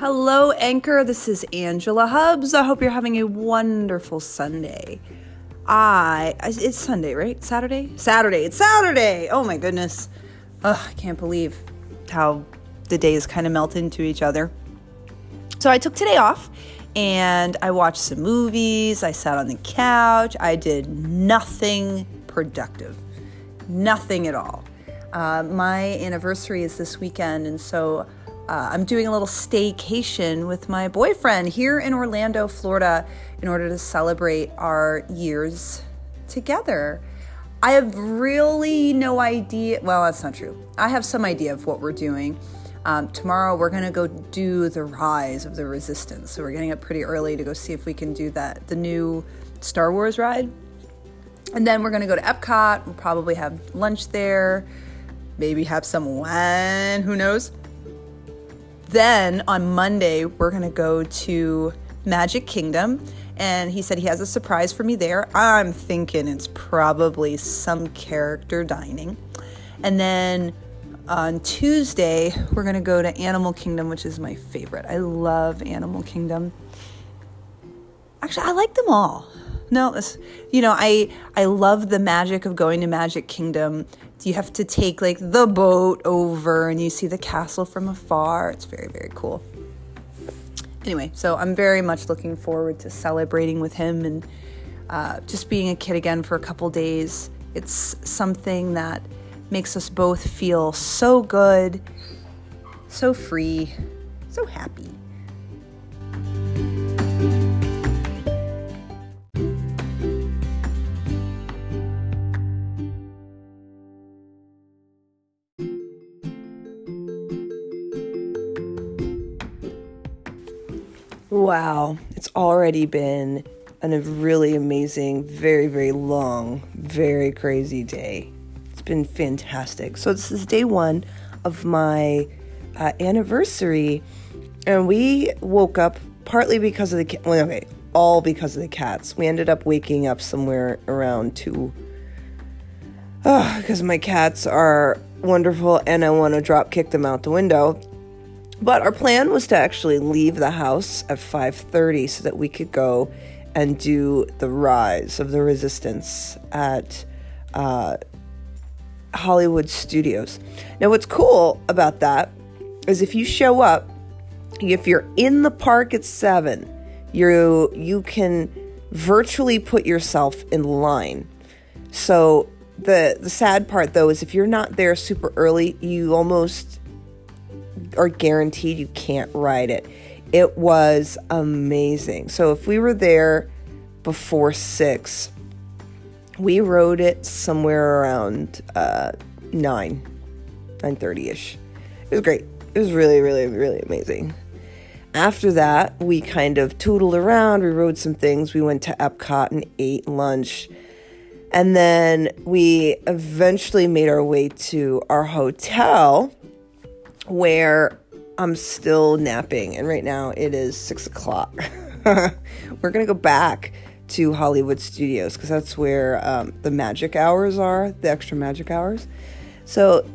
Hello, Anchor. This is Angela Hubs. I hope you're having a wonderful Sunday. I, it's Sunday, right? Saturday? Saturday. It's Saturday. Oh my goodness. Ugh, I can't believe how the days kind of melt into each other. So I took today off and I watched some movies. I sat on the couch. I did nothing productive, nothing at all. Uh, my anniversary is this weekend, and so uh, I'm doing a little staycation with my boyfriend here in Orlando, Florida, in order to celebrate our years together. I have really no idea. Well, that's not true. I have some idea of what we're doing. Um, tomorrow, we're going to go do the Rise of the Resistance. So, we're getting up pretty early to go see if we can do that, the new Star Wars ride. And then we're going to go to Epcot. We'll probably have lunch there, maybe have some wine, who knows? Then on Monday, we're going to go to Magic Kingdom. And he said he has a surprise for me there. I'm thinking it's probably some character dining. And then on Tuesday, we're going to go to Animal Kingdom, which is my favorite. I love Animal Kingdom. Actually, I like them all. No, you know, I I love the magic of going to Magic Kingdom you have to take like the boat over and you see the castle from afar. It's very, very cool. Anyway, so I'm very much looking forward to celebrating with him and uh, just being a kid again for a couple days. It's something that makes us both feel so good, so free, so happy. Wow, it's already been a really amazing, very, very long, very crazy day. It's been fantastic. So, this is day one of my uh, anniversary, and we woke up partly because of the cat. Well, okay, all because of the cats. We ended up waking up somewhere around two. Because my cats are wonderful and I want to drop kick them out the window. But our plan was to actually leave the house at 5:30 so that we could go and do the rise of the resistance at uh, Hollywood Studios. Now, what's cool about that is if you show up, if you're in the park at seven, you you can virtually put yourself in line. So the the sad part though is if you're not there super early, you almost are guaranteed you can't ride it. It was amazing. So if we were there before six, we rode it somewhere around uh, nine, nine thirty ish. It was great. It was really, really, really amazing. After that, we kind of tootled around. We rode some things. We went to Epcot and ate lunch. And then we eventually made our way to our hotel where I'm still napping, and right now it is six o'clock. We're gonna go back to Hollywood Studios because that's where um, the magic hours are, the extra magic hours. So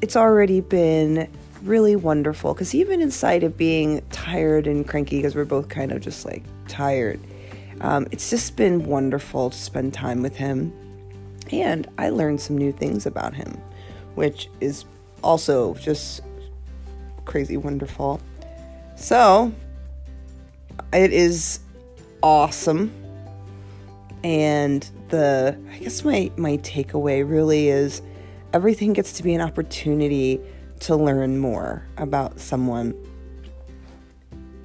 it's already been really wonderful because even inside of being tired and cranky, because we're both kind of just like tired, um, it's just been wonderful to spend time with him. And I learned some new things about him, which is also just crazy wonderful. So, it is awesome. And the I guess my my takeaway really is everything gets to be an opportunity to learn more about someone.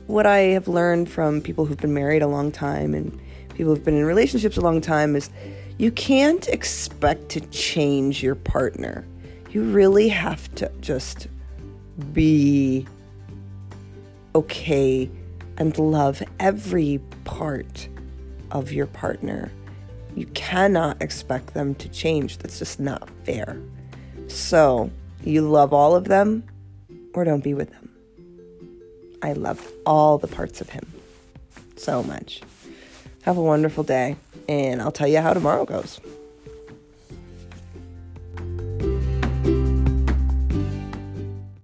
What I have learned from people who've been married a long time and people who've been in relationships a long time is you can't expect to change your partner. You really have to just be okay and love every part of your partner. You cannot expect them to change. That's just not fair. So, you love all of them or don't be with them. I love all the parts of him so much. Have a wonderful day, and I'll tell you how tomorrow goes.